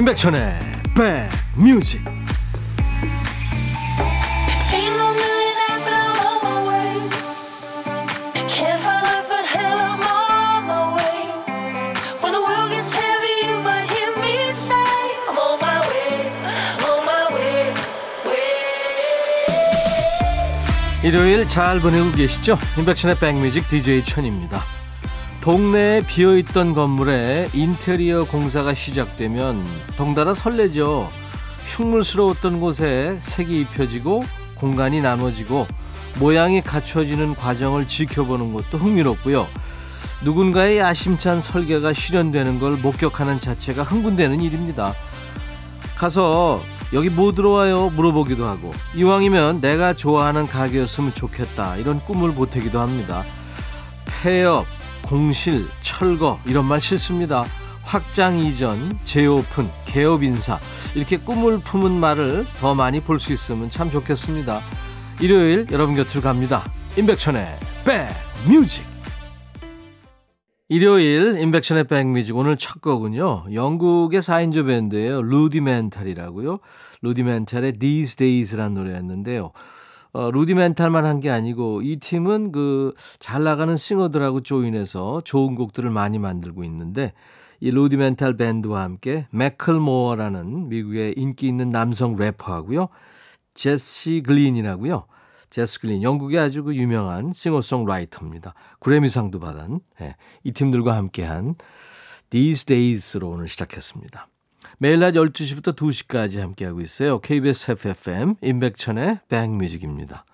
임백천의 백뮤직 일요일 잘 보내고 계시죠? 임백천의 백뮤직 DJ 천입니다. 동네에 비어있던 건물에 인테리어 공사가 시작되면 덩달아 설레죠. 흉물스러웠던 곳에 색이 입혀지고 공간이 나눠지고 모양이 갖춰지는 과정을 지켜보는 것도 흥미롭고요. 누군가의 야심찬 설계가 실현되는 걸 목격하는 자체가 흥분되는 일입니다. 가서 여기 뭐 들어와요? 물어보기도 하고 이왕이면 내가 좋아하는 가게였으면 좋겠다 이런 꿈을 보태기도 합니다. 폐업, 공실, 철거 이런 말 싫습니다. 확장 이전, 재오픈, 개업 인사 이렇게 꿈을 품은 말을 더 많이 볼 수 있으면 참 좋겠습니다. 일요일 여러분 곁으로 갑니다. 임백천의 백뮤직 일요일 임백천의 백뮤직 오늘 첫 곡은요. 영국의 4인조 밴드예요. 루디멘탈이라고요. 루디멘탈의 These Days라는 노래였는데요. 어, 루디멘탈만 한 게 아니고 이 팀은 그 잘 나가는 싱어들하고 조인해서 좋은 곡들을 많이 만들고 있는데 이 루디멘탈 밴드와 함께 매클모어라는 미국의 인기 있는 남성 래퍼하고요. 제시 글린이라고요. 제스 글린 영국의 아주 그 유명한 싱어송라이터입니다. 그래미상도 받은 네, 이 팀들과 함께한 These Days로 오늘 시작했습니다. 매일 낮 12시부터 2시까지 함께하고 있어요. KBS FFM 임백천의 백뮤직입니다.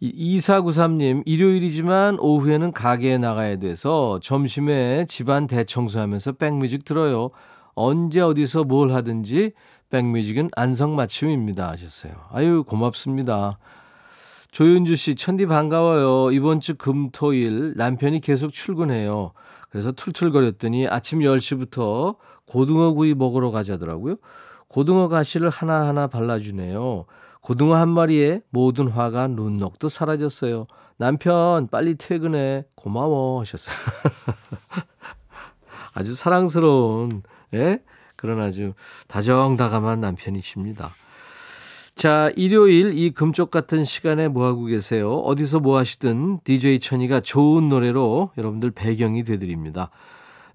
2493님, 일요일이지만 오후에는 가게에 나가야 돼서 점심에 집안 대청소하면서 백뮤직 들어요. 언제 어디서 뭘 하든지 백뮤직은 안성맞춤입니다. 하셨어요. 아유, 고맙습니다. 조윤주 씨, 천디 반가워요. 이번 주 금, 토, 일 남편이 계속 출근해요. 그래서 툴툴거렸더니 아침 10시부터 고등어 구이 먹으러 가자더라고요. 고등어 가시를 하나하나 발라주네요. 고등어 한 마리에 모든 화가 눈녹도 사라졌어요. 남편 빨리 퇴근해. 고마워 하셨어요. 아주 사랑스러운 예? 그런 아주 다정다감한 남편이십니다. 자, 일요일 이 금쪽 같은 시간에 뭐 하고 계세요? 어디서 뭐 하시든 DJ 천이가 좋은 노래로 여러분들 배경이 되드립니다.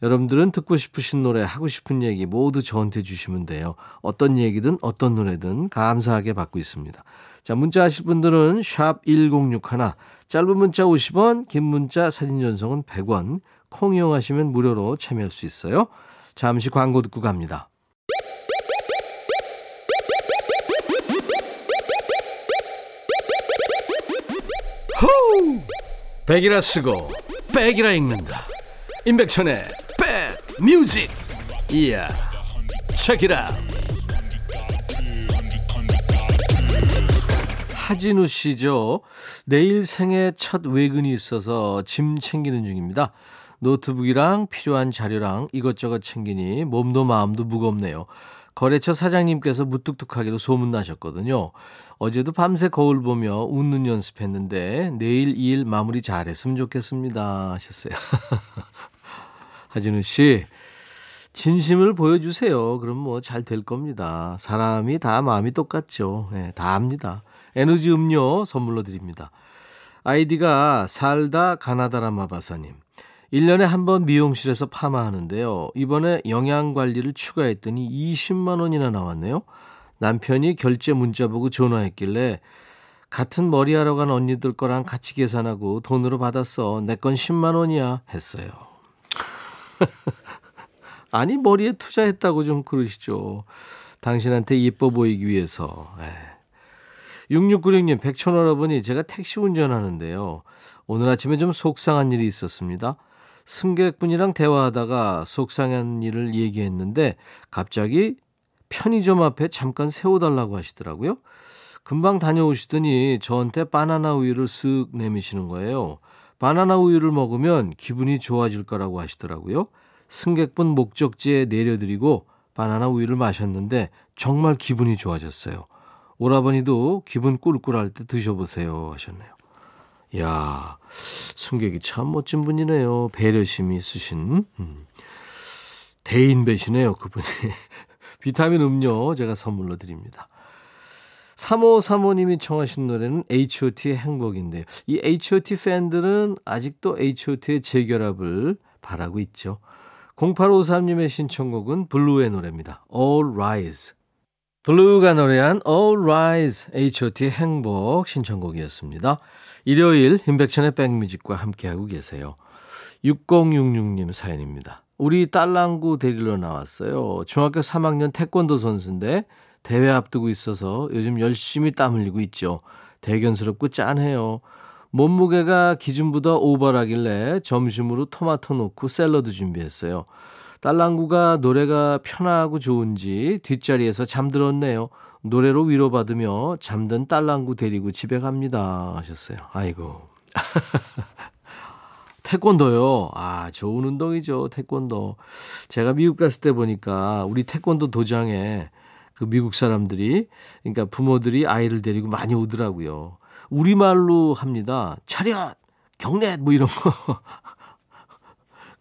여러분들은 듣고 싶으신 노래, 하고 싶은 얘기 모두 저한테 주시면 돼요. 어떤 얘기든 어떤 노래든 감사하게 받고 있습니다. 자, 문자 하실 분들은 샵 1061, 짧은 문자 50원, 긴 문자 사진 전송은 100원, 콩 이용하시면 무료로 참여할 수 있어요. 잠시 광고 듣고 갑니다. 호우! 백이라 쓰고 백이라 읽는다. 임백천의 뮤직. 이야 책이라 하진우 씨죠. 내일 생애 첫 외근이 있어서 짐 챙기는 중입니다. 노트북이랑 필요한 자료랑 이것저것 챙기니 몸도 마음도 무겁네요. 거래처 사장님께서 무뚝뚝하기로 소문나셨거든요. 어제도 밤새 거울 보며 웃는 연습했는데 내일 이 일 마무리 잘했으면 좋겠습니다 하셨어요. 하진우 씨, 진심을 보여주세요. 그럼 뭐 잘 될 겁니다. 사람이 다 마음이 똑같죠. 네, 다 압니다. 에너지 음료 선물로 드립니다. 아이디가 살다 가나다라마바사님. 1년에 한 번 미용실에서 파마하는데요. 이번에 영양관리를 추가했더니 20만 원이나 나왔네요. 남편이 결제 문자 보고 전화했길래 같은 머리하러 간 언니들 거랑 같이 계산하고 돈으로 받았어. 내 건 10만 원이야. 했어요. 아니 머리에 투자했다고 좀 그러시죠. 당신한테 예뻐 보이기 위해서. 에. 6696님 백천원어머니 제가 택시 운전하는데요. 오늘 아침에 좀 속상한 일이 있었습니다. 승객분이랑 대화하다가 속상한 일을 얘기했는데 갑자기 편의점 앞에 잠깐 세워달라고 하시더라고요. 금방 다녀오시더니 저한테 바나나 우유를 쓱 내미시는 거예요. 바나나 우유를 먹으면 기분이 좋아질 거라고 하시더라고요. 승객분 목적지에 내려드리고 바나나 우유를 마셨는데 정말 기분이 좋아졌어요. 오라버니도 기분 꿀꿀할 때 드셔보세요 하셨네요. 야 승객이 참 멋진 분이네요. 배려심이 있으신. 음. 대인 배시네요, 그분이. 비타민 음료 제가 선물로 드립니다. 3호 사모님이 청하신 노래는 H.O.T의 행복인데요. 이 H.O.T 팬들은 아직도 H.O.T의 재결합을 바라고 있죠. 0853님의 신청곡은 블루의 노래입니다. All Rise. 블루가 노래한 All Rise H.O.T의 행복 신청곡이었습니다. 일요일 임백천의 백뮤직과 함께하고 계세요. 6066님 사연입니다. 우리 딸랑구 데리러 나왔어요. 중학교 3학년 태권도 선수인데 대회 앞두고 있어서 요즘 열심히 땀 흘리고 있죠. 대견스럽고 짠해요. 몸무게가 기준보다 오버라길래 점심으로 토마토 넣고 샐러드 준비했어요. 딸랑구가 노래가 편하고 좋은지 뒷자리에서 잠들었네요. 노래로 위로받으며 잠든 딸랑구 데리고 집에 갑니다. 하셨어요. 아이고. 태권도요. 아, 좋은 운동이죠. 태권도. 제가 미국 갔을 때 보니까 우리 태권도 도장에 그 미국 사람들이 그러니까 부모들이 아이를 데리고 많이 오더라고요. 우리말로 합니다. 차렷, 경례 뭐 이런 거.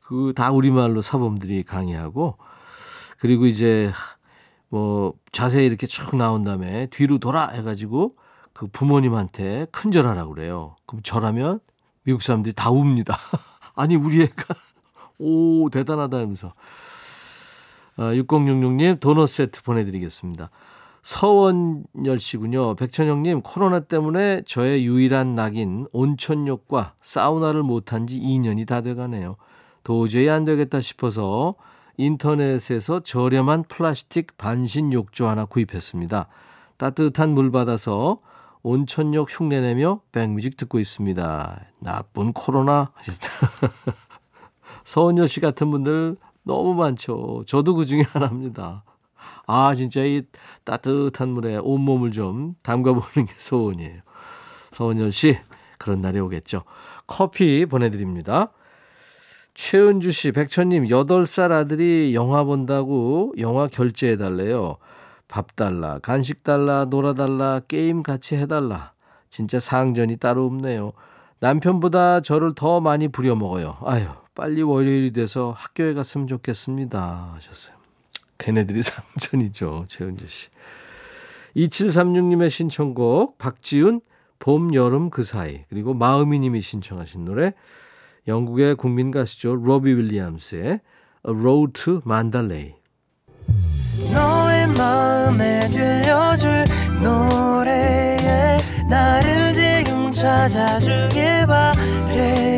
그 다 우리말로 사범들이 강의하고 그리고 이제 뭐 자세히 이렇게 쭉 나온 다음에 뒤로 돌아 해가지고 그 부모님한테 큰절하라고 그래요. 그럼 절하면 미국 사람들이 다 웁니다. 아니, 우리 애가, 오, 대단하다 면서 아, 6066님 도넛 세트 보내드리겠습니다. 서원열 씨군요. 백천영님, 코로나 때문에 저의 유일한 낙인 온천욕과 사우나를 못한 지 2년이 다 돼가네요. 도저히 안 되겠다 싶어서 인터넷에서 저렴한 플라스틱 반신 욕조 하나 구입했습니다. 따뜻한 물 받아서 온천역 흉내내며 백뮤직 듣고 있습니다. 나쁜 코로나 하셨다. 서은여 씨 같은 분들 너무 많죠. 저도 그 중에 하나입니다. 아, 진짜 이 따뜻한 물에 온몸을 좀 담가보는 게 소원이에요. 서은여 씨, 그런 날이 오겠죠. 커피 보내드립니다. 최은주 씨, 백천님, 8살 아들이 영화 본다고 영화 결제해달래요. 밥 달라, 간식 달라, 놀아달라, 게임 같이 해달라. 진짜 상전이 따로 없네요. 남편보다 저를 더 많이 부려먹어요. 아유, 빨리 월요일이 돼서 학교에 갔으면 좋겠습니다. 하셨어요. 걔네들이 상전이죠. 최은재 씨. 2736님의 신청곡, 박지훈, 봄, 여름 그 사이. 그리고 마음이님이 신청하신 노래, 영국의 국민 가수죠. 로비 윌리엄스의 A Road to Mandalay. 노래에 나를 지금 찾아주길 바래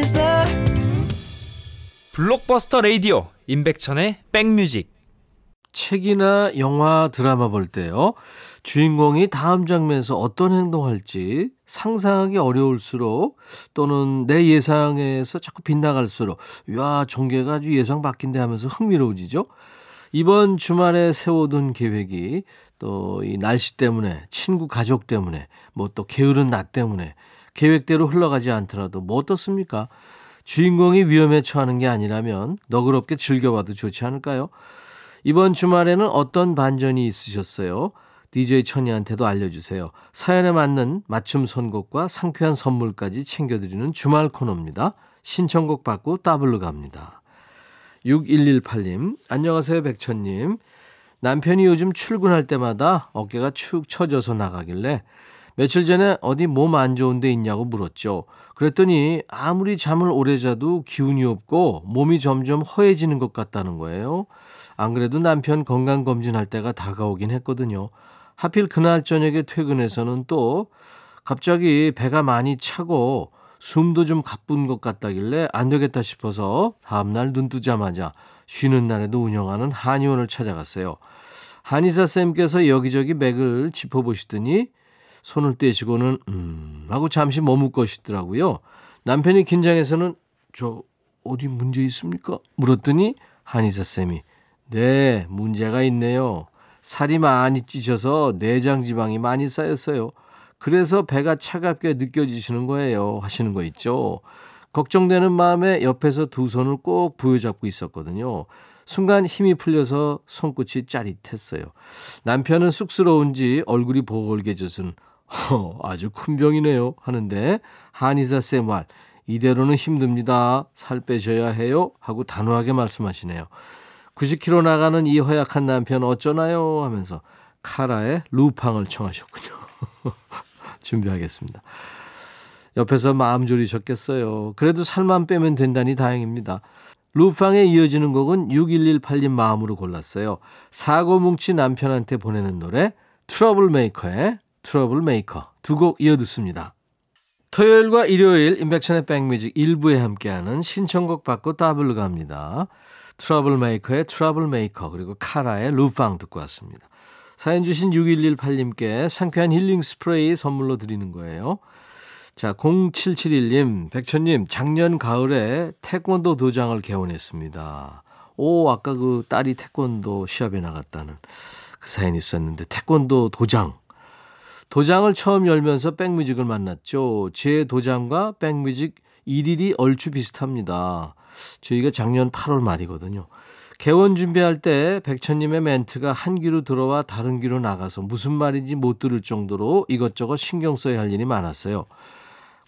블록버스터 레이디오 임백천의 백뮤직 책이나 영화 드라마 볼 때요. 주인공이 다음 장면에서 어떤 행동할지 상상하기 어려울수록 또는 내 예상에서 자꾸 빗나갈수록 야 전개가 아주 예상 바뀐데 하면서 흥미로워지죠. 이번 주말에 세워둔 계획이 또 이 날씨 때문에 친구 가족 때문에 뭐 또 게으른 낮 때문에 계획대로 흘러가지 않더라도 뭐 어떻습니까? 주인공이 위험에 처하는 게 아니라면 너그럽게 즐겨봐도 좋지 않을까요? 이번 주말에는 어떤 반전이 있으셨어요? DJ 천이한테도 알려주세요. 사연에 맞는 맞춤 선곡과 상쾌한 선물까지 챙겨드리는 주말 코너입니다. 신청곡 받고 따블로 갑니다. 6118님, 안녕하세요, 백천님. 남편이 요즘 출근할 때마다 어깨가 축 처져서 나가길래 며칠 전에 어디 몸 안 좋은 데 있냐고 물었죠. 그랬더니 아무리 잠을 오래 자도 기운이 없고 몸이 점점 허해지는 것 같다는 거예요. 안 그래도 남편 건강검진할 때가 다가오긴 했거든요. 하필 그날 저녁에 퇴근해서는 또 갑자기 배가 많이 차고 숨도 좀 가쁜 것 같다길래 안 되겠다 싶어서 다음날 눈 뜨자마자 쉬는 날에도 운영하는 한의원을 찾아갔어요. 한의사 쌤께서 여기저기 맥을 짚어보시더니 손을 떼시고는 음 하고 잠시 머뭇거시더라고요. 남편이 긴장해서는 저 어디 문제 있습니까? 물었더니 한의사 쌤이 네 문제가 있네요. 살이 많이 찌셔서 내장 지방이 많이 쌓였어요. 그래서 배가 차갑게 느껴지시는 거예요. 하시는 거 있죠. 걱정되는 마음에 옆에서 두 손을 꼭 부여잡고 있었거든요. 순간 힘이 풀려서 손끝이 짜릿했어요. 남편은 쑥스러운지 얼굴이 보글개져은 허, 아주 큰 병이네요 하는데 한의사 쌤 말 이대로는 힘듭니다. 살 빼셔야 해요 하고 단호하게 말씀하시네요. 90kg 나가는 이 허약한 남편 어쩌나요 하면서 카라의 루팡을 청하셨군요. 준비하겠습니다. 옆에서 마음 졸이셨겠어요. 그래도 살만 빼면 된다니 다행입니다. 루팡에 이어지는 곡은 6118님 마음으로 골랐어요. 사고 뭉치 남편한테 보내는 노래 트러블 메이커의 트러블 메이커 두 곡 이어 듣습니다. 토요일과 일요일 임백천의 백뮤직 일부에 함께하는 신청곡 받고 더블로 갑니다. 트러블 메이커의 트러블 메이커 그리고 카라의 루팡 듣고 왔습니다. 사연 주신 6118님께 상쾌한 힐링 스프레이 선물로 드리는 거예요. 자, 0771님, 백천님, 작년 가을에 태권도 도장을 개원했습니다. 오, 아까 그 딸이 태권도 시합에 나갔다는 그 사연이 있었는데, 태권도 도장. 도장을 처음 열면서 백뮤직을 만났죠. 제 도장과 백뮤직 일일이 얼추 비슷합니다. 저희가 작년 8월 말이거든요. 개원 준비할 때 백천님의 멘트가 한 귀로 들어와 다른 귀로 나가서 무슨 말인지 못 들을 정도로 이것저것 신경 써야 할 일이 많았어요.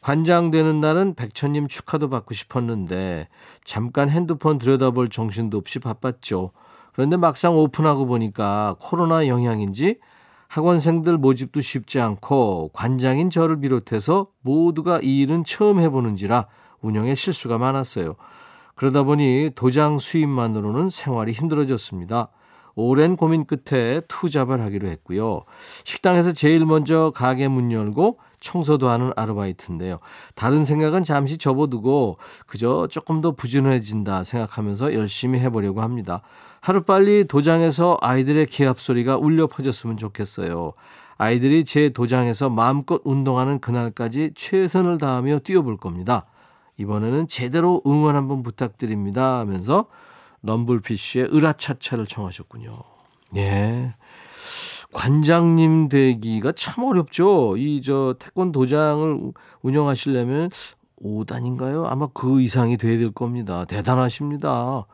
관장 되는 날은 백천님 축하도 받고 싶었는데 잠깐 핸드폰 들여다볼 정신도 없이 바빴죠. 그런데 막상 오픈하고 보니까 코로나 영향인지 학원생들 모집도 쉽지 않고 관장인 저를 비롯해서 모두가 이 일은 처음 해보는지라 운영에 실수가 많았어요. 그러다 보니 도장 수입만으로는 생활이 힘들어졌습니다. 오랜 고민 끝에 투잡을 하기로 했고요. 식당에서 제일 먼저 가게 문 열고 청소도 하는 아르바이트인데요. 다른 생각은 잠시 접어두고 그저 조금 더 부지런해진다 생각하면서 열심히 해보려고 합니다. 하루빨리 도장에서 아이들의 기합 소리가 울려 퍼졌으면 좋겠어요. 아이들이 제 도장에서 마음껏 운동하는 그날까지 최선을 다하며 뛰어볼 겁니다. 이번에는 제대로 응원 한번 부탁드립니다 하면서 럼블피쉬의 으라차차를 청하셨군요. 예. 관장님 되기가 참 어렵죠. 이 저 태권 도장을 운영하시려면 5단인가요? 아마 그 이상이 돼야 될 겁니다. 대단하십니다.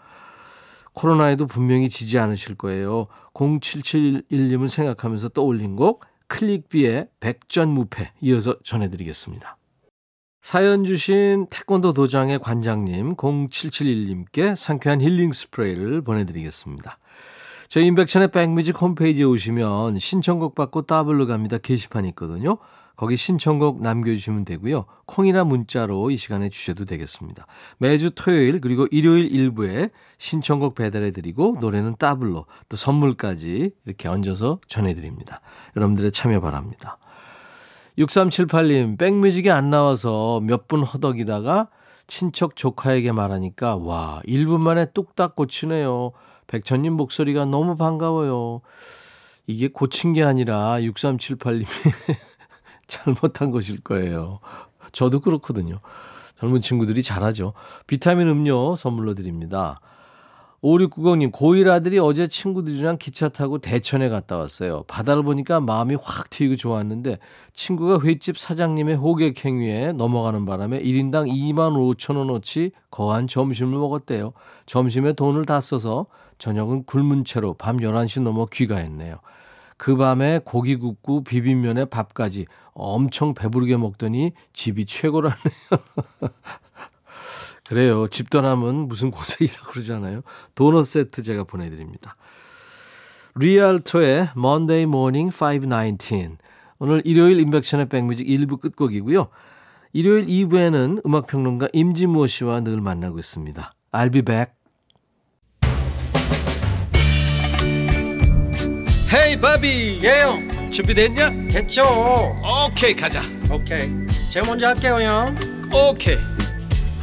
코로나에도 분명히 지지 않으실 거예요. 0771님을 생각하면서 떠올린 곡 클릭비의 백전무패 이어서 전해드리겠습니다. 사연 주신 태권도 도장의 관장님 0771님께 상쾌한 힐링 스프레이를 보내드리겠습니다. 저희 인백천의 백뮤직 홈페이지에 오시면 신청곡 받고 따블로 갑니다 게시판이 있거든요. 거기 신청곡 남겨주시면 되고요. 콩이나 문자로 이 시간에 주셔도 되겠습니다. 매주 토요일 그리고 일요일 일부에 신청곡 배달해드리고 노래는 따블로 또 선물까지 이렇게 얹어서 전해드립니다. 여러분들의 참여 바랍니다. 6378님, 백뮤직이 안 나와서 몇 분 허덕이다가 친척 조카에게 말하니까 와, 1분 만에 뚝딱 고치네요. 백천님 목소리가 너무 반가워요. 이게 고친 게 아니라 6378님이 잘못한 것일 거예요. 저도 그렇거든요. 젊은 친구들이 잘하죠. 비타민 음료 선물로 드립니다. 5690님, 고1 아들이 어제 친구들이랑 기차 타고 대천에 갔다 왔어요. 바다를 보니까 마음이 확 트이고 좋았는데 친구가 횟집 사장님의 호객 행위에 넘어가는 바람에 1인당 2만 5천 원어치 거한 점심을 먹었대요. 점심에 돈을 다 써서 저녁은 굶은 채로 밤 11시 넘어 귀가했네요. 그 밤에 고기 굽고 비빔면에 밥까지 엄청 배부르게 먹더니 집이 최고라네요. 그래요. 집 떠나면 무슨 고생이라고 그러잖아요. 도넛 세트 제가 보내드립니다. 리얼토의 Monday Morning 519. 오늘 일요일 인백션의 백뮤직 1부 끝곡이고요. 일요일 2부에는 음악평론가 임진모 씨와 늘 만나고 있습니다. I'll be back. 헤이 바비 예영 준비됐냐? 됐죠 오케이 가자 오케이 제가 먼저 할게요 형 오케이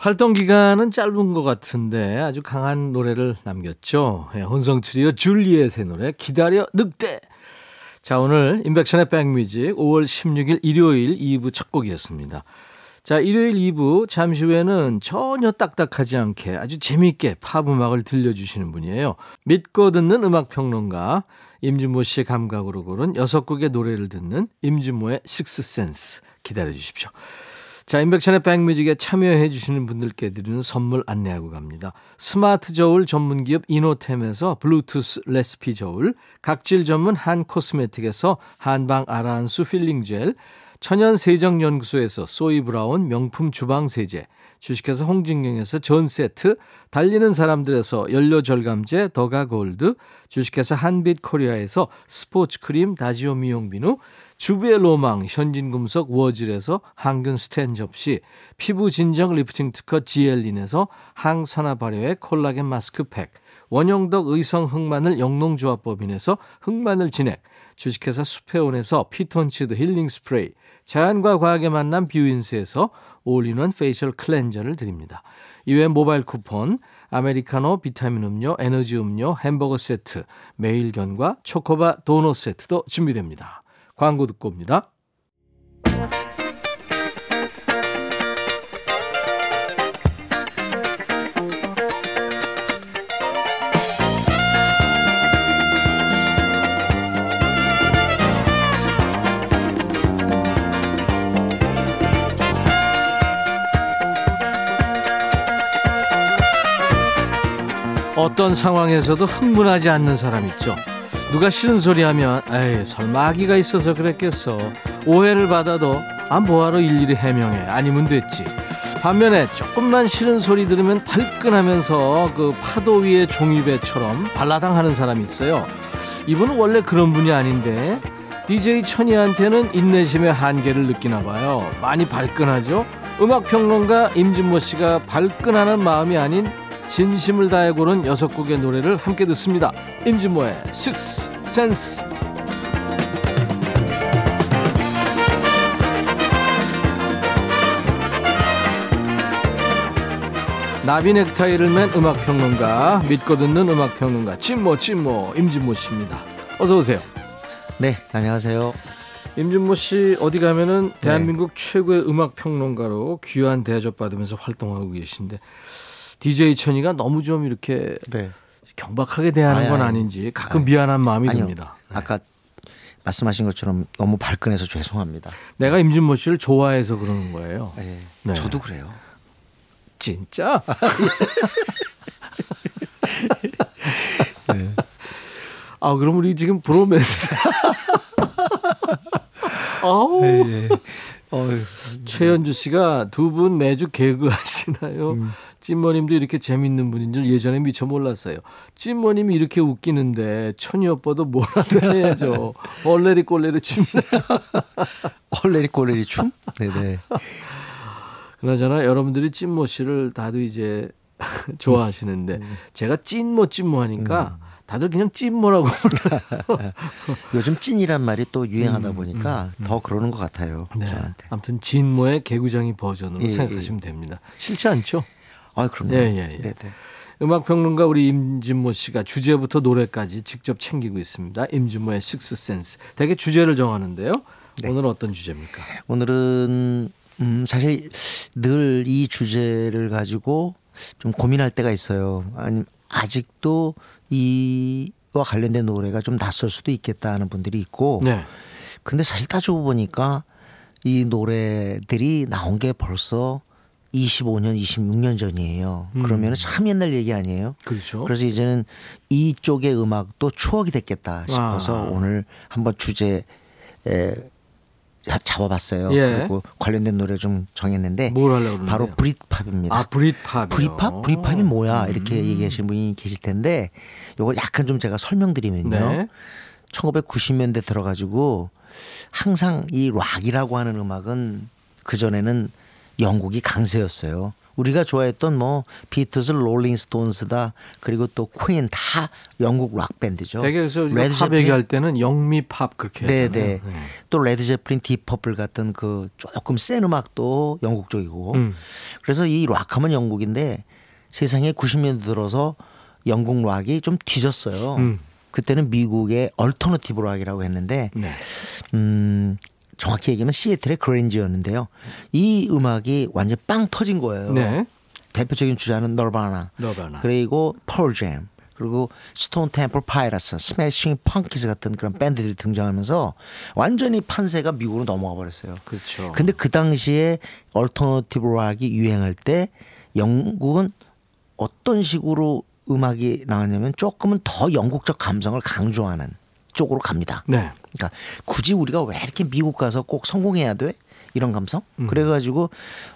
활동 기간은 짧은 것 같은데 아주 강한 노래를 남겼죠. 예, 혼성 트리오 줄리엣의 노래 기다려 늑대. 자 오늘 임백천의 백뮤직 5월 16일 일요일 2부 첫 곡이었습니다. 자 일요일 2부 잠시 후에는 전혀 딱딱하지 않게 아주 재미있게 팝 음악을 들려주시는 분이에요. 믿고 듣는 음악 평론가 임진모 씨의 감각으로 고른 여섯 곡의 노래를 듣는 임진모의 Six Sense 기다려 주십시오. 자, 임백천의 백뮤직에 참여해 주시는 분들께 드리는 선물 안내하고 갑니다. 스마트 저울 전문 기업 이노템에서 블루투스 레시피 저울, 각질 전문 한 코스메틱에서 한방 아라한수 필링 젤, 천연 세정 연구소에서 소이 브라운 명품 주방 세제, 주식회사 홍진경에서 전 세트, 달리는 사람들에서 연료 절감제 더가 골드, 주식회사 한빛 코리아에서 스포츠 크림 다지오 미용 비누, 주부의 로망 현진금속 워즐에서 항균 스텐 접시, 피부 진정 리프팅 특허 지엘린에서 항산화 발효의 콜라겐 마스크팩, 원형덕 의성 흑마늘 영농조합법인에서 흑마늘 진액, 주식회사 수페온에서 피톤치드 힐링 스프레이, 자연과 과학의 만남 뷰인스에서 all-in-one facial cleanser를 드립니다. 이외 모바일 쿠폰, 아메리카노, 비타민 음료, 에너지 음료, 햄버거 세트, 매일견과 초코바 도넛 세트도 준비됩니다. 광고 듣고 옵니다. 어떤 상황에서도 흥분하지 않는 사람 있죠. 누가 싫은 소리 하면 에이 설마 아기가 있어서 그랬겠어. 오해를 받아도 아 뭐하러 일일이 해명해? 아니면 됐지. 반면에 조금만 싫은 소리 들으면 발끈하면서 그 파도 위의 종이배처럼 발라당하는 사람이 있어요. 이분은 원래 그런 분이 아닌데 DJ 천이한테는 인내심의 한계를 느끼나 봐요. 많이 발끈하죠? 음악평론가 임진모 씨가 발끈하는 마음이 아닌 진심을 다해 고른 여섯 곡의 노래를 함께 듣습니다. 임진모의 Six Sense. 나비 넥타이를 맨 음악평론가, 믿고 듣는 음악평론가, 찐모 찐모 임진모 씨입니다. 어서 오세요. 네, 안녕하세요. 임진모 씨 어디 가면은 대한민국 최고의 음악 평론가로 귀한 대접 받으면서 활동하고 계신데 DJ 천이가 너무 좀 이렇게 네. 경박하게 대하는 아니, 건 아니. 아닌지 가끔 미안한 마음이 아니요. 듭니다. 네. 아까 말씀하신 것처럼 너무 발끈해서 죄송합니다. 내가 임진모 씨를 좋아해서 그러는 거예요. 네. 네. 저도 그래요. 진짜? 네. 아 그럼 우리 지금 브로맨스. 아우 네. 어휴, 최현주 씨가 두 분 매주 개그 하시나요? 음. 찐모님도 이렇게 재밌는 분인 줄 예전에 미처 몰랐어요. 찐모님이 이렇게 웃기는데 천이 오빠도 뭐라도 해야죠. 얼레리 꼴레리 춥니다. 헐레리 꼴레리 춤? 네네. 그나저나 여러분들이 찐모 씨를 다들 이제 좋아하시는데 음. 제가 찐모 찐모 하니까 다들 그냥 찐모라고 요즘 찐이란 말이 또 유행하다 보니까 더 그러는 것 같아요. 네. 저한테. 아무튼 진모의 개구장이 버전으로 예, 생각하시면 됩니다. 싫지 않죠? 아, 그럼요. 예, 예, 예. 네네. 음악 평론가 우리 임진모 씨가 주제부터 노래까지 직접 챙기고 있습니다. 임진모의 식스 센스. 되게 주제를 정하는데요. 네. 오늘 어떤 주제입니까? 오늘은 음, 사실 늘 이 주제를 가지고 좀 고민할 때가 있어요. 아니 아직도 이와 관련된 노래가 좀 낯설 수도 있겠다 하는 분들이 있고 네. 근데 사실 따지고 보니까 이 노래들이 나온 게 벌써 25년, 26년 전이에요. 그러면 참 옛날 얘기 아니에요? 그렇죠. 그래서 이제는 이쪽의 음악도 추억이 됐겠다 싶어서 아. 오늘 한번 주제 에 잡아봤어요. 예. 그리고 관련된 노래 좀 정했는데 뭘 하려고 그러는데요? 바로 브릿팝입니다. 아, 브릿팝이요. 브릿팝? 브릿팝이 뭐야? 이렇게 얘기하시는 분이 계실 텐데 요거 약간 좀 제가 설명드리면요. 네. 1990년대 들어가지고 항상 이 락이라고 하는 음악은 그 전에는 영국이 강세였어요. 우리가 좋아했던 뭐 비트스, 롤링스톤스다 그리고 또 퀸 다 영국 락 밴드죠. 되게 그래서 레드 팝 얘기할 때는 영미 팝 그렇게 네, 하잖아요. 네. 또 레드 제플린, 딥 퍼플 같은 그 조금 센 음악도 영국 쪽이고. 음. 그래서 이 락하면 영국인데 세상에 90년대 들어서 영국 락이 좀 뒤졌어요. 음. 그때는 미국의 alternative 락이라고 했는데 네. 음 정확히 얘기하면 시애틀의 grunge였는데요. 이 음악이 완전 빵 터진 거예요. 네. 대표적인 주자는 너바나, 너바나. 그리고 펄잼, 그리고 스톤 템플 파일러츠, 스매싱 펌킨스 같은 그런 밴드들이 등장하면서 완전히 판세가 미국으로 넘어가 버렸어요. 그렇죠. 근데 그 당시에 alternative 락이 유행할 때 영국은 어떤 식으로 음악이 나왔냐면 조금은 더 영국적 감성을 강조하는 쪽으로 갑니다. 네. 그러니까 굳이 우리가 왜 이렇게 미국 가서 꼭 성공해야 돼? 이런 감성? 음. 그래가지고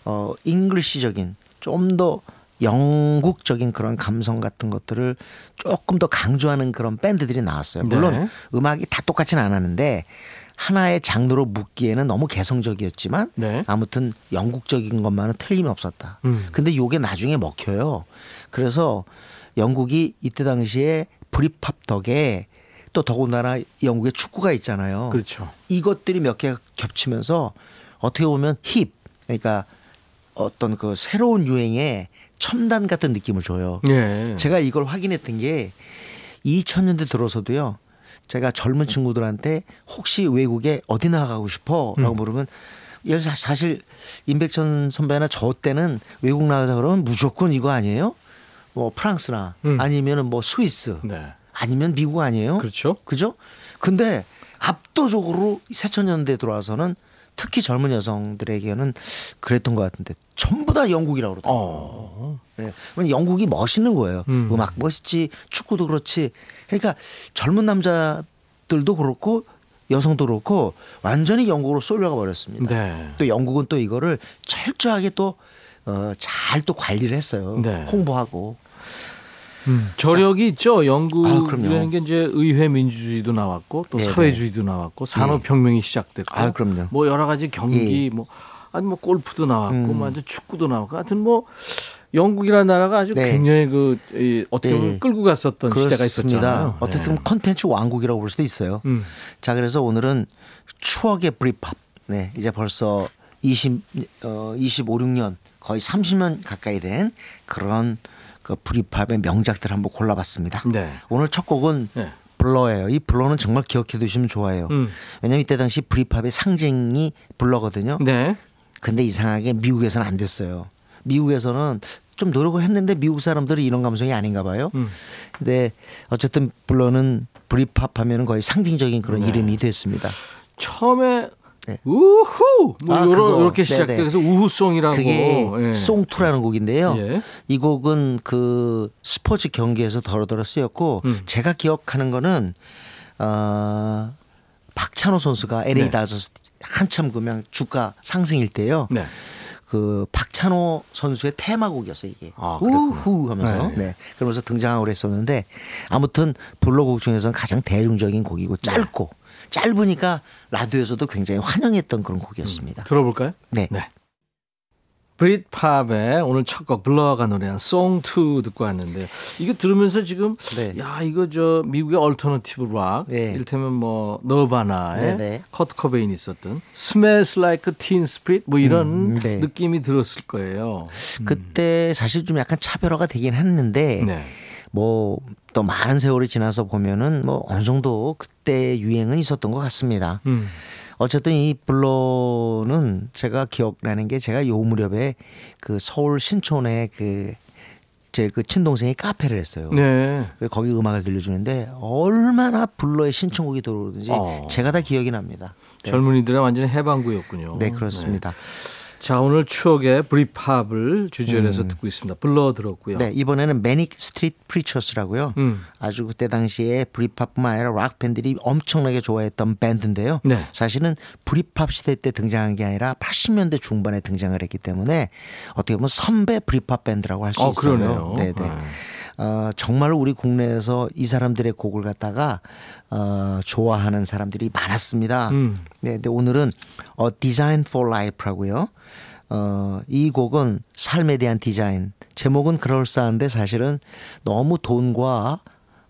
어 잉글리시적인 좀 더 영국적인 그런 감성 같은 것들을 조금 더 강조하는 그런 밴드들이 나왔어요. 물론 네. 음악이 다 똑같지는 않았는데 하나의 장르로 묶기에는 너무 개성적이었지만 네. 아무튼 영국적인 것만은 틀림이 없었다. 음. 근데 요게 나중에 먹혀요. 그래서 영국이 이때 당시에 브리팝 덕에 또 더군다나 영국에 축구가 있잖아요. 그렇죠. 이것들이 몇 개가 겹치면서 어떻게 보면 힙 그러니까 어떤 그 새로운 유행의 첨단 같은 느낌을 줘요. 예. 제가 이걸 확인했던 게 2000년대 들어서도요. 제가 젊은 친구들한테 혹시 외국에 어디 나가고 싶어? 라고 물으면 예를 사실 임백천 선배나 저 때는 외국 나가자 그러면 무조건 이거 아니에요? 뭐 프랑스나 음. 아니면은 뭐 스위스 네. 아니면 미국 아니에요? 그렇죠. 그죠? 근데 압도적으로 새천년대 들어와서는 특히 젊은 여성들에게는 그랬던 것 같은데 전부 다 영국이라고 그러더라고요. 어. 네. 영국이 멋있는 거예요. 음. 음. 악 멋있지, 축구도 그렇지. 그러니까 젊은 남자들도 그렇고 여성도 그렇고 완전히 영국으로 쏠려가 버렸습니다. 네. 또 영국은 또 이거를 철저하게 또 어, 잘 또 관리를 했어요. 네. 홍보하고. 음, 저력이 있죠. 아. 영국이라는 게 이제 의회 민주주의도 나왔고 또 네네. 사회주의도 나왔고 산업혁명이 시작됐고 아, 그럼요. 뭐 여러 가지 경기 예. 뭐 아니 뭐 골프도 나왔고 음. 뭐 아주 축구도 나왔고 하여튼 뭐 영국이라는 나라가 아주 네. 굉장히 그 이, 어떻게 보면 네. 끌고 갔었던 시대가 그렇습니다. 있었잖아요. 어떻게 네. 보면 컨텐츠 왕국이라고 볼 수도 있어요. 음. 자, 그래서 오늘은 추억의 브리팝. 네, 이제 벌써 20, 어, 25, 6년 거의 30년 가까이 된 그런 그 브리팝의 명작들 한번 골라봤습니다. 네. 오늘 첫 곡은 네. 블러예요. 이 블러는 정말 기억해 두시면 좋아요. 음. 왜냐면 이때 당시 브리팝의 상징이 블러거든요. 네. 근데 이상하게 미국에서는 안 됐어요. 미국에서는 좀 노력을 했는데 미국 사람들은 이런 감성이 아닌가 봐요. 음. 근데 어쨌든 블러는 브리팝 하면은 거의 상징적인 그런 네. 이름이 됐습니다. 처음에 네. 우후 뭐 아, 그거. 이렇게 네네. 시작돼서 우후송이라고 그게 예. 송투라는 곡인데요. 예. 이 곡은 그 스포츠 경기에서 더러더러 쓰였고 음. 제가 기억하는 거는 어, 박찬호 선수가 LA 네. 다저스 한참 그냥 주가 상승일 때요. 네. 그 박찬호 선수의 테마곡이었어요 이게 아. 우후 하면서 네. 네. 그러면서 등장하고 그랬었는데 아무튼 불러곡 중에서는 가장 대중적인 곡이고 짧고 짧으니까 라디오에서도 굉장히 환영했던 그런 곡이었습니다. 들어볼까요? 네. 네. Britpop의 오늘 첫 곡 블러가 노래한 Song 2 듣고 왔는데요. 이거 들으면서 지금 네. 야 이거 저 미국의 alternative 락 네. 이를테면 뭐 너바나의 네, 네. 커트 코베인이 있었던 Smells Like Teen Spirit 뭐 이런 음, 네. 느낌이 들었을 거예요. 그때 사실 좀 약간 차별화가 되긴 했는데 네. 뭐 또 많은 세월이 지나서 보면은 뭐 어느 정도 그때 유행은 있었던 것 같습니다. 음. 어쨌든 이 블러는 제가 기억나는 게 제가 요 무렵에 그 서울 신촌에 그 제 그 친동생이 카페를 했어요. 네. 그래서 거기 음악을 들려주는데 얼마나 블러의 신청곡이 들어오는지 어. 제가 다 기억이 납니다. 네, 젊은이들의 완전 해방구였군요. 네 그렇습니다. 자 오늘 추억의 Britpop을 주제로 해서 듣고 있습니다. 블러 들었고요. 음. 네 이번에는 매닉 스트리트 프리처스라고요. 음. 아주 그때 당시에 Britpop뿐만 아니라 락 팬들이 엄청나게 좋아했던 밴드인데요. 네. 사실은 브리팝 시대 때 등장한 게 아니라 80년대 중반에 등장을 했기 때문에 어떻게 보면 선배 브리팝 밴드라고 할수 어, 있어요. 그러네요. 네네. 네. 어, 정말 우리 국내에서 이 사람들의 곡을 갖다가 어, 좋아하는 사람들이 많았습니다. 음. 네, 근데 오늘은 어, Design for Life라고요. 어, 이 곡은 삶에 대한 디자인. 제목은 그럴싸한데 사실은 너무 돈과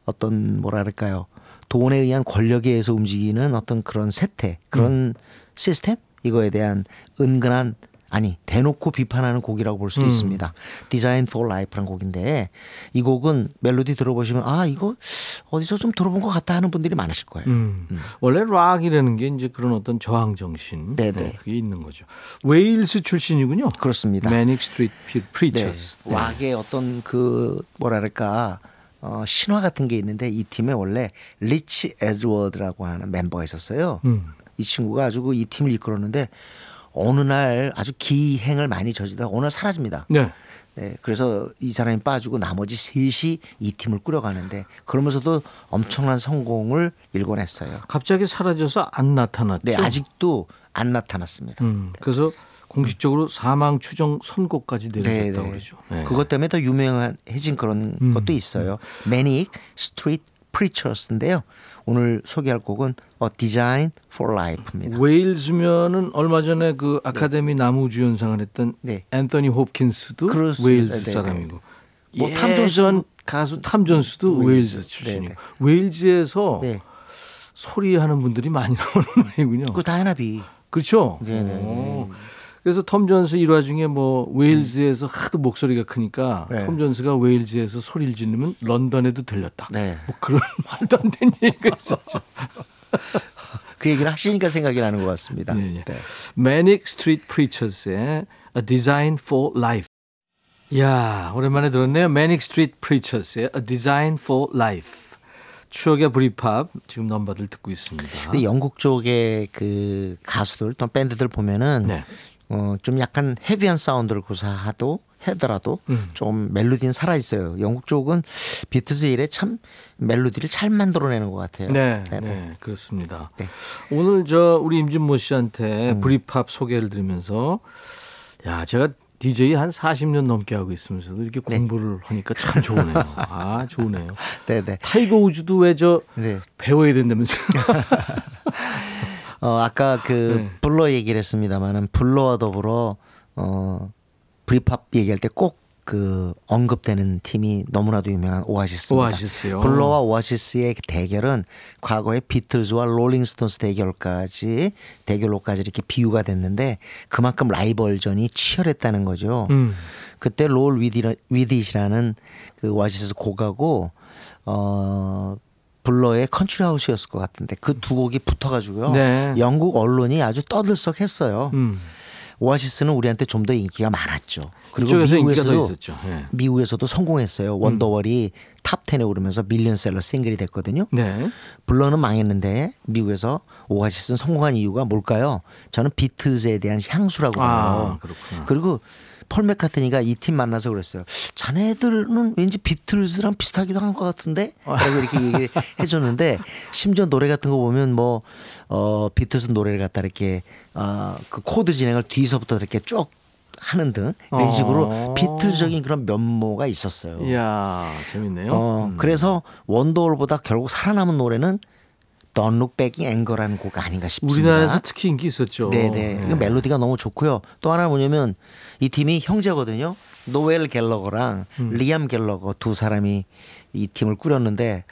어떤 뭐랄까요. 돈에 의한 권력에 의해서 움직이는 어떤 그런 세태, 그런 시스템 이거에 대한 은근한 아니 대놓고 비판하는 곡이라고 볼 수도 있습니다. Design for Life라는 곡인데 이 곡은 멜로디 들어보시면 아 이거 어디서 좀 들어본 것 같다 하는 분들이 많으실 거예요. 음. 원래 락이라는 게 이제 그런 어떤 저항 정신 네네. 네, 그게 있는 거죠. 웨일스 출신이군요. 그렇습니다. 매닉 스트리트 네. 프리처스. 락의 어떤 그 뭐랄까 어, 신화 같은 게 있는데 이 팀에 원래 리치 에즈워드라고 하는 멤버가 있었어요. 음. 이 친구가 아주 그이 팀을 이끌었는데 어느 날 아주 기행을 많이 저지다가 어느 날 사라집니다. 네. 네, 그래서 이 사람이 빠지고 나머지 셋이 이 팀을 꾸려가는데 그러면서도 엄청난 성공을 일궈냈어요. 갑자기 사라져서 안 나타났죠. 네, 아직도 안 나타났습니다. 음, 그래서 공식적으로 사망 추정 선고까지 네, 내려졌다고 네. 그러죠. 네. 그것 때문에 더 유명해진 그런 음. 것도 있어요. Manic Street Preachers인데요. 오늘 소개할 곡은 A Design for Life입니다. 웨일즈면은 얼마 전에 그 아카데미 남우주연상을 했던 네. 앤서니 홉킨스도 그렇습니다. 웨일즈 네, 네. 사람이고 뭐 예전 탐 존스- 가수 탐 존스도 웨일즈. 웨일즈 출신이고 네, 웨일즈에서 네. 소리하는 분들이 많이 나오는 모양이군요. 그 다이나비. 그렇죠. 네, 네, 오. 그래서 톰 존스 일화 중에 뭐 웨일즈에서 하도 목소리가 크니까 네. 톰 존스가 웨일즈에서 소리를 지르면 런던에도 들렸다. 네. 뭐 그런 말도 안 되는 얘기가 있었죠. 그 얘기를 하시니까 생각이 나는 것 같습니다. 예, 예. 네. Manic Street Preachers의 A Design for Life. 야 오랜만에 들었네요. Manic Street Preachers의 A Design for Life. 추억의 브리팝 지금 넘버들 듣고 있습니다. 근데 영국 쪽의 그 가수들 또 밴드들 보면은 네. 어, 좀 약간 헤비한 사운드를 구사하도 하더라도 음. 좀 멜로디는 살아 있어요. 영국 쪽은 비틀스 이래 참 멜로디를 잘 만들어내는 것 같아요. 네, 네, 네네. 그렇습니다. 네. 오늘 저 우리 임진모 씨한테 음. 브리팝 소개를 드리면서 야 제가 DJ 한 40년 넘게 하고 있으면서도 이렇게 네. 공부를 하니까 참 좋으네요. 아 좋으네요. 네 네. 타이거 우즈도 왜저 네. 배워야 된다면서요? 어, 아까 그 네. 블러 얘기를 했습니다만은 블러와 더불어 어, 브리팝 얘기할 때꼭 그 언급되는 팀이 너무나도 유명한 오아시스입니다. 오아시스요. 블러와 오아시스의 대결은 과거의 비틀즈와 롤링스톤스 대결까지 대결로까지 이렇게 비유가 됐는데 그만큼 라이벌전이 치열했다는 거죠. 음. 그때 Roll With, With It이라는 그 오아시스 곡하고 어 블러의 Country House였을 것 같은데 그 두 곡이 붙어가지고요. 네. 영국 언론이 아주 떠들썩했어요. 음. 오아시스는 우리한테 좀 더 인기가 많았죠. 그리고 미국에서도. 네. 미국에서도 성공했어요. Wonderwall이 top 10에 오르면서 밀리언셀러 싱글이 됐거든요. 네. 블러는 망했는데 미국에서 오아시스는 성공한 이유가 뭘까요? 저는 비틀즈에 대한 향수라고 아, 봐요. 그렇구나. 그리고 폴 맥카트니가 이 팀 만나서 그랬어요. 자네들은 왠지 비틀즈랑 비슷하기도 한 것 같은데? 라고 이렇게 얘기를 해줬는데 심지어 노래 같은 거 보면 뭐, 어, 비틀즈 노래를 갖다 이렇게, 어, 그 코드 진행을 뒤서부터 이렇게 쭉 하는 등 이런 어. 식으로 비틀적인 그런 면모가 있었어요. 이야 재밌네요. 어, 음. 그래서 Wonderwall보다 결국 살아남은 노래는 Don't Look Back in Anger라는 곡 아닌가 싶습니다. 우리나라에서 특히 인기 있었죠. 네네. 네. 이거 멜로디가 너무 좋고요. 또 하나 뭐냐면 이 팀이 형제거든요. 노엘 갤러거랑 음. 리암 갤러거 두 사람이 이 팀을 꾸렸는데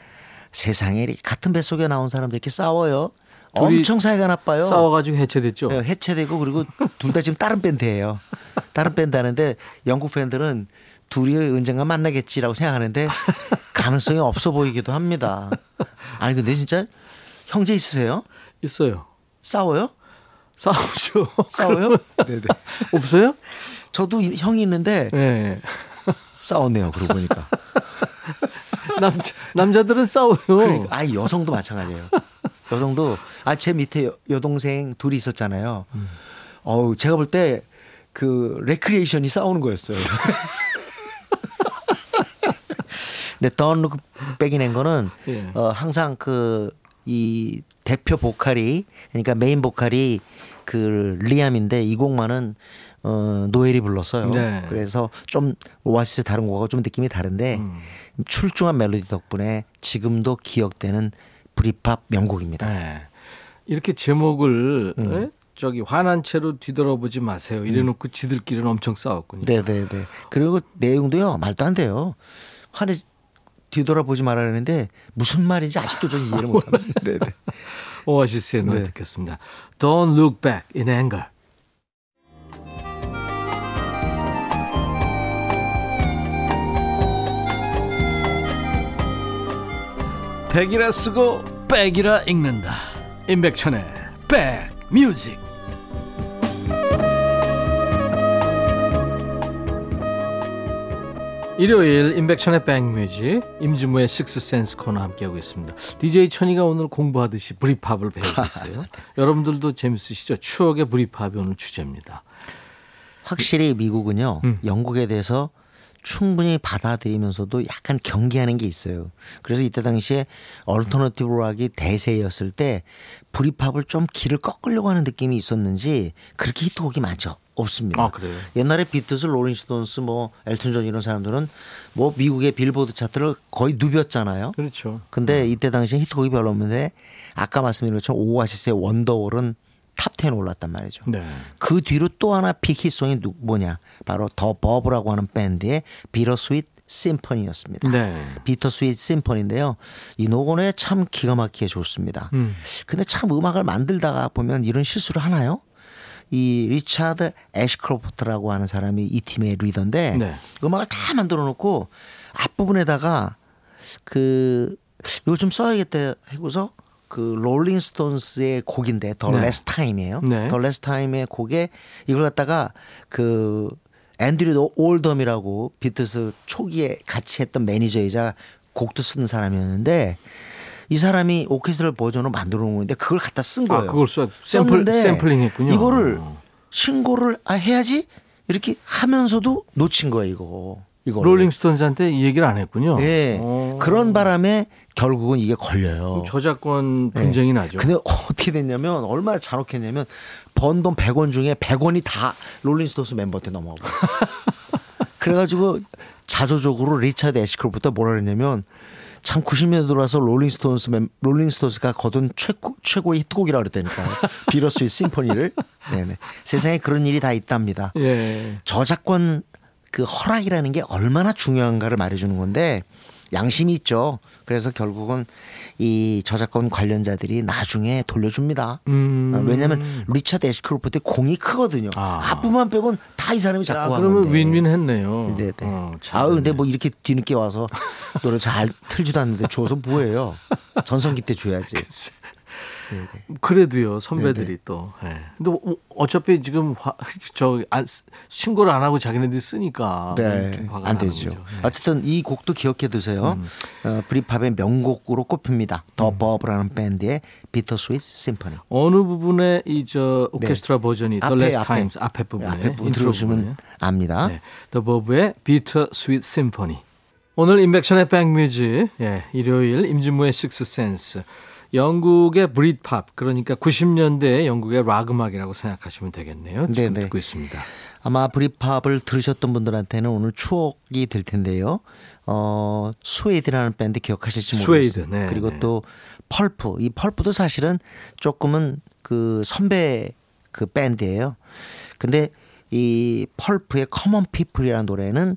세상에 같은 뱃속에 나온 사람들 이렇게 싸워요. 엄청 사이가 나빠요. 싸워가지고 해체됐죠. 예, 해체되고 그리고 둘 다 지금 다른 밴드예요. 다른 밴드 하는데 영국 팬들은 둘이 언젠가 만나겠지라고 생각하는데 가능성이 없어 보이기도 합니다. 아니 근데 진짜 형제 있으세요? 있어요. 싸워요? 싸우죠. 싸워요? 네네. 없어요? 저도 이- 형이 있는데 네. 싸웠네요. 그러고 보니까. 남자 남자들은 싸워요. 그러니까 아 여성도 마찬가지예요. 여성도 아 제 밑에 여, 여동생 둘이 있었잖아요. 어우 제가 볼 때 그 레크리에이션이 싸우는 거였어요. 근데 Don't Look Back in Anger는 예. 어 항상 그 이 대표 보컬이 그러니까 메인 보컬이 그 리암인데 이 곡만은 어 노엘이 불렀어요. 네. 그래서 좀 오아시스 다른 곡하고 좀 느낌이 다른데 음. 출중한 멜로디 덕분에 지금도 기억되는 브리팝 명곡입니다. 네. 이렇게 제목을 음. 예? 저기 화난 채로 뒤돌아보지 마세요. 이래놓고 지들끼리는 엄청 싸웠군요. 네네네. 그리고 내용도요 말도 안 돼요. 화내 뒤돌아보지 말라는데 무슨 말인지 아직도 저 이해를 못합니다. 네네. 오아시스의 노래 네. 듣겠습니다. Don't look back in anger. 백이라 쓰고 백이라 읽는다. 임백천의 백뮤직. 일요일 임백천의 백뮤직 임진모의 식스센스 코너 함께하고 있습니다. DJ 천이가 오늘 공부하듯이 Britpop을 배우고 있어요. 여러분들도 재밌으시죠? 추억의 Britpop이 오늘 주제입니다. 확실히 미국은요 음. 영국에 대해서 충분히 받아들이면서도 약간 경계하는 게 있어요. 그래서 이때 당시에 alternative 록이 대세였을 때 Britpop을 좀 기를 꺾으려고 하는 느낌이 있었는지 그렇게 히트곡이 많죠. 없습니다. 아, 그래요? 옛날에 비틀스, 롤링스톤스, 뭐 엘튼 존 이런 사람들은 뭐 미국의 빌보드 차트를 거의 누볐잖아요. 그렇죠. 근데 이때 당시에 히트곡이 별로 없는데 아까 말씀드린 것처럼 오아시스의 Wonderwall은 탑 10에 올랐단 말이죠. 네. 그 뒤로 또 하나 누- 뭐냐 바로 더 버브라고 하는 밴드의 Bitter Sweet Symphony였습니다. 네. Bitter Sweet Symphony인데요. 이 노래 참 기가 막히게 좋습니다. 음. 근데 참 음악을 만들다가 보면 이런 실수를 하나요? 이 리차드 애시크로프트라고 하는 사람이 이 팀의 리더인데 네. 음악을 다 만들어 놓고 앞부분에다가 그좀 써야겠다 하고서 그 롤링스톤스의 곡인데 The 네. Last Time이에요. 네. The Last Time의 곡에 이걸 갖다가 그 앤드류 올덤이라고 비틀스 초기에 같이 했던 매니저이자 곡도 쓴 사람이었는데 이 사람이 오케스트라 버전으로 만들어 놓은 건데 그걸 갖다 쓴 아, 거예요. 그걸 써 샘플 샘플링 했군요. 이거를 신고를 아, 해야지 이렇게 하면서도 놓친 거예요, 이거. 이거. 롤링스톤즈한테 이 얘기를 안 했군요. 예. 어. 그런 바람에 결국은 이게 걸려요. 저작권 분쟁이 나죠. 근데 어떻게 됐냐면 얼마나 잔혹했냐면 번 돈 100원 중에 100원이 다 롤링스톤스 멤버한테 넘어가고. 그래가지고 자조적으로 리차드 애시크로프트가 뭐라 그랬냐면 참 90년대 들어와서 롤링스톤스 멤, 롤링스톤스가 거둔 최고 최고의 히트곡이라 그랬다니까요. 비러스의 심포니를. 네네. 세상에 그런 일이 다 있답니다. 예. 저작권 그 허락이라는 게 얼마나 중요한가를 말해주는 건데 양심이 있죠. 그래서 결국은 이 저작권 관련자들이 나중에 돌려줍니다. 음. 어, 왜냐하면 리차드 에스크로프트의 공이 크거든요. 아. 앞부만 빼곤 다 이 사람이 자, 잡고 그러면 하는데. 윈윈 했네요. 네네. 어, 참아 근데. 뭐 이렇게 뒤늦게 와서 노래 잘 틀지도 않는데 줘서 뭐예요? 전성기 때 줘야지. 그래도요 선배들이 또. 예. 근데 어- 어차피 지금 화, 저 안, 신고를 안 하고 자기네들이 쓰니까 네, 안 되죠. 예. 어쨌든 이 곡도 기억해 두세요. 어, Britpop의 명곡으로 꼽힙니다. 더 버브라는 밴드의 Bitter Sweet Symphony. 어느 부분에 이 저 오케스트라 버전이 더 앞에, Last 앞에. Time 앞에 부분에 앞에 부분 부분에. 압니다. 네. 더 버브의 Bitter Sweet Symphony. 오늘 임백천의 백뮤직 예, 일요일 임진모의 식스센스 영국의 브릿팝 그러니까 90년대 영국의 락 음악이라고 생각하시면 되겠네요. 지금 네네. 듣고 있습니다. 아마 Britpop을 들으셨던 분들한테는 오늘 추억이 될 텐데요. 어, 스웨이드라는 밴드 기억하실지 모르겠어요. 스웨이드, 네, 그리고 네. 또 펄프. 이 펄프도 사실은 조금은 그 선배 그 밴드예요. 근데 이 펄프의 Common People이라는 노래는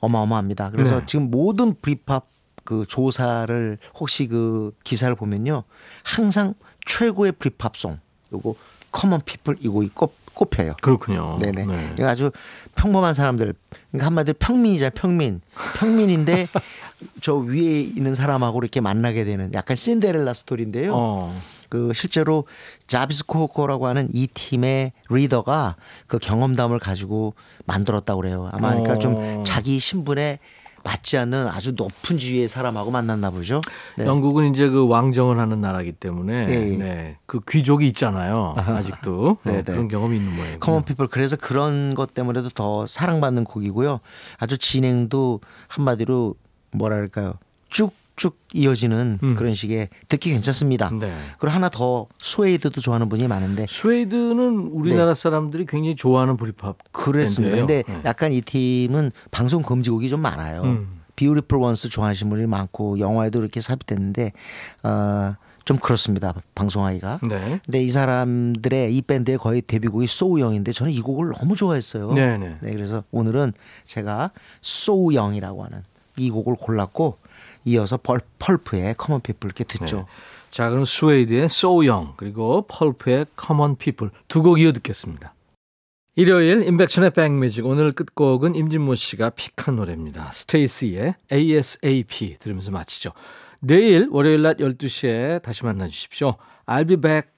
어마어마합니다. 그래서 네. 지금 모든 브리팝 그 조사를 혹시 그 기사를 보면요. 항상 최고의 Britpop송 요거 Common People 이거 꼽, 꼽혀요. 그렇군요. 네네. 네. 이거 아주 평범한 사람들. 그러니까 한마디로 평민이자 평민. 평민인데 저 위에 있는 사람하고 이렇게 만나게 되는 약간 신데렐라 스토리인데요. 어. 그 실제로 자비스 코커라고 하는 이 팀의 리더가 그 경험담을 가지고 만들었다고 그래요. 아마 그러니까 어. 좀 자기 신분에 맞지 않는 아주 높은 지위의 사람하고 만났나 보죠. 네. 영국은 이제 그 왕정을 하는 나라기 때문에 예, 예. 네. 그 귀족이 있잖아요. 아직도 어, 네네. 그런 경험이 있는 모양이고. Common People 그래서 그런 것 때문에도 더 사랑받는 곡이고요. 아주 진행도 한마디로 뭐랄까요 쭉 쭉 이어지는 음. 그런 식의 듣기 괜찮습니다. 네. 그리고 하나 더 스웨이드도 좋아하는 분이 많은데 스웨이드는 우리나라 사람들이 굉장히 좋아하는 브리팝 네. 그랬습니다. 근데 네. 약간 이 팀은 방송 금지곡이 좀 많아요. 음. Beautiful Ones 좋아하시는 분이 많고 영화에도 이렇게 삽입됐는데 어, 좀 그렇습니다. 방송하기가. 네. 근데 이 사람들의 이 밴드의 거의 데뷔곡이 So Young인데 저는 이 곡을 너무 좋아했어요. 네 네. 네, 그래서 오늘은 제가 So Young이라고 하는 이 곡을 골랐고 이어서 펄, 펄프의 Common People 이렇게 듣죠. 자, 그럼 스웨이드의 So Young 그리고 펄프의 Common People 두곡 이어 듣겠습니다. 일요일 임백천의 백뮤직 오늘 끝곡은 임진모 씨가 pick한 노래입니다. 스테이씨의 ASAP 들으면서 마치죠. 내일 월요일 낮 12시에 다시 만나 주십시오. I'll be back.